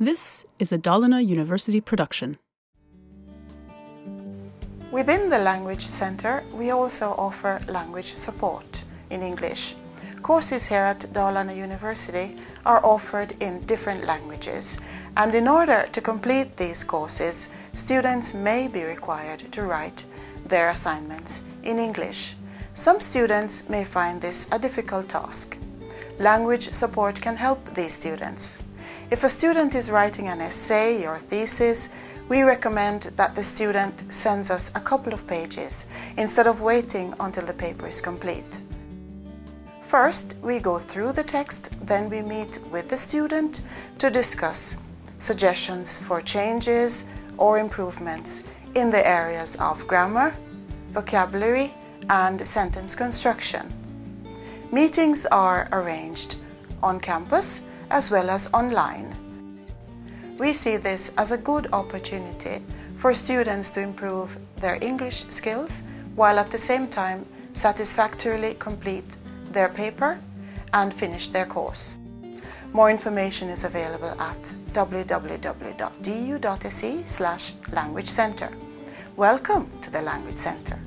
This is a Dalarna University production. Within the Language Center, we also offer language support in English. Courses here at Dalarna University are offered in different languages, and in order to complete these courses, students may be required to write their assignments in English. Some students may find this a difficult task. Language support can help these students. If a student is writing an essay or thesis, we recommend that the student sends us a couple of pages instead of waiting until the paper is complete. First, we go through the text, then we meet with the student to discuss suggestions for changes or improvements in the areas of grammar, vocabulary, and sentence construction. Meetings are arranged on campus as well as online. We see this as a good opportunity for students to improve their English skills while at the same time satisfactorily complete their paper and finish their course. More information is available at www.du.se slash language center. Welcome to the Language Center.